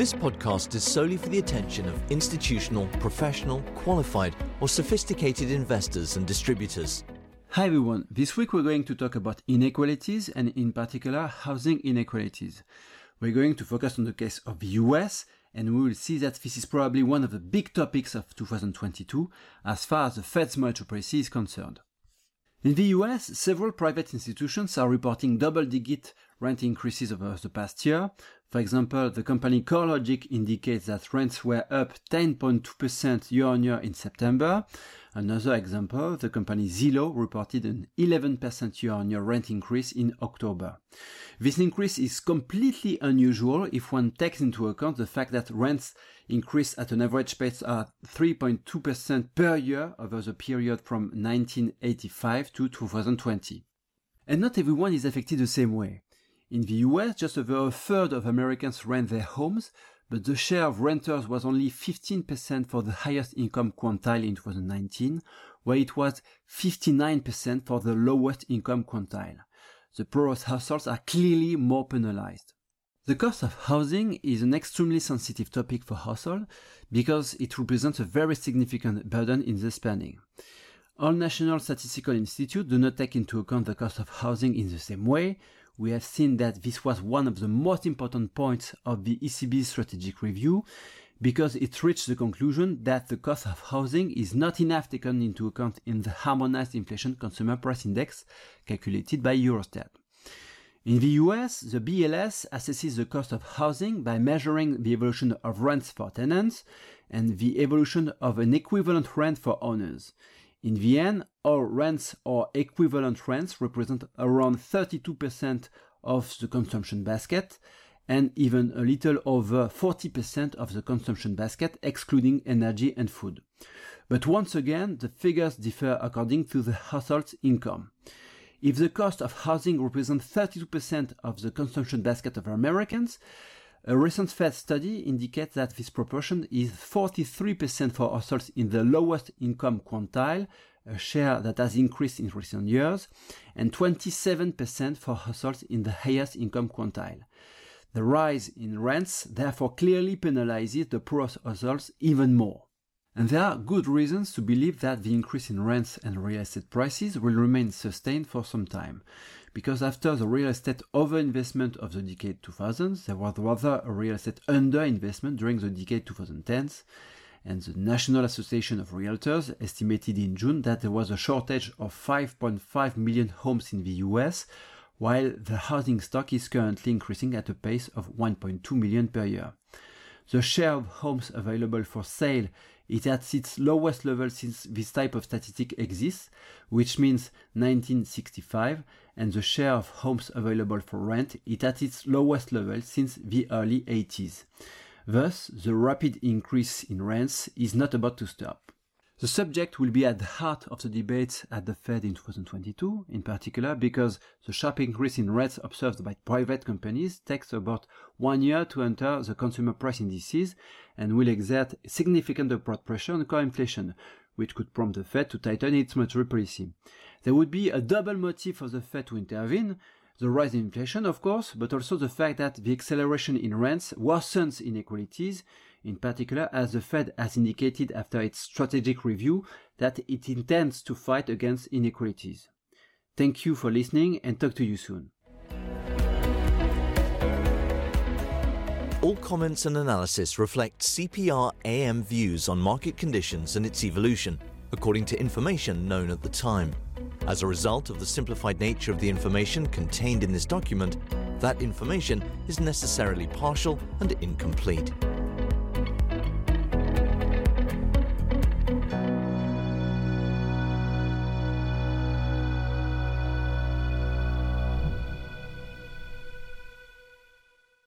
This podcast is solely for the attention of institutional, professional, qualified, or sophisticated investors and distributors. Hi everyone. This week we're going to talk about inequalities and in particular housing inequalities. We're going to focus on the case of the US and we will see that this is probably one of the big topics of 2022 as far as the Fed's monetary policy is concerned. In the US, several private institutions are reporting double-digit rent increases over the past year. For example, the company CoreLogic indicates that rents were up 10.2% year-on-year in September. Another example, the company Zillow reported an 11% year-on-year rent increase in October. This increase is completely unusual if one takes into account the fact that rents increase at an average pace of 3.2% per year over the period from 1985 to 2020. And not everyone is affected the same way. In the US, just over a third of Americans rent their homes, but the share of renters was only 15% for the highest income quintile in 2019, where it was 59% for the lowest income quintile. The poorest households are clearly more penalized. The cost of housing is an extremely sensitive topic for households because it represents a very significant burden in the spending. All national statistical institutes do not take into account the cost of housing in the same way, we have seen that this was one of the most important points of the ECB's strategic review because it reached the conclusion that the cost of housing is not enough taken into account in the harmonized inflation consumer price index calculated by Eurostat. In the US, the BLS assesses the cost of housing by measuring the evolution of rents for tenants and the evolution of an equivalent rent for owners. In Vienna, all rents or equivalent rents represent around 32% of the consumption basket and even a little over 40% of the consumption basket excluding energy and food. But once again, the figures differ according to the household's income. If the cost of housing represents 32% of the consumption basket of Americans, a recent Fed study indicates that this proportion is 43% for households in the lowest income quintile, a share that has increased in recent years, and 27% for households in the highest income quintile. The rise in rents therefore clearly penalizes the poorest households even more. And there are good reasons to believe that the increase in rents and real estate prices will remain sustained for some time. Because after the real estate overinvestment of the decade 2000s, there was rather a real estate underinvestment during the decade 2010s. And the National Association of Realtors estimated in June that there was a shortage of 5.5 million homes in the US, while the housing stock is currently increasing at a pace of 1.2 million per year. The share of homes available for sale is at its lowest level since this type of statistic exists, which means 1965, and the share of homes available for rent is at its lowest level since the early 80s. Thus, the rapid increase in rents is not about to stop. The subject will be at the heart of the debate at the Fed in 2022, in particular because the sharp increase in rents observed by private companies takes about one year to enter the consumer price indices and will exert significant upward pressure on core inflation, which could prompt the Fed to tighten its monetary policy. There would be a double motive for the Fed to intervene, the rise in inflation, of course, but also the fact that the acceleration in rents worsens inequalities, in particular as the Fed has indicated after its strategic review that it intends to fight against inequalities. Thank you for listening and talk to you soon. All comments and analysis reflect CPR AM views on market conditions and its evolution, according to information known at the time. As a result of the simplified nature of the information contained in this document, that information is necessarily partial and incomplete.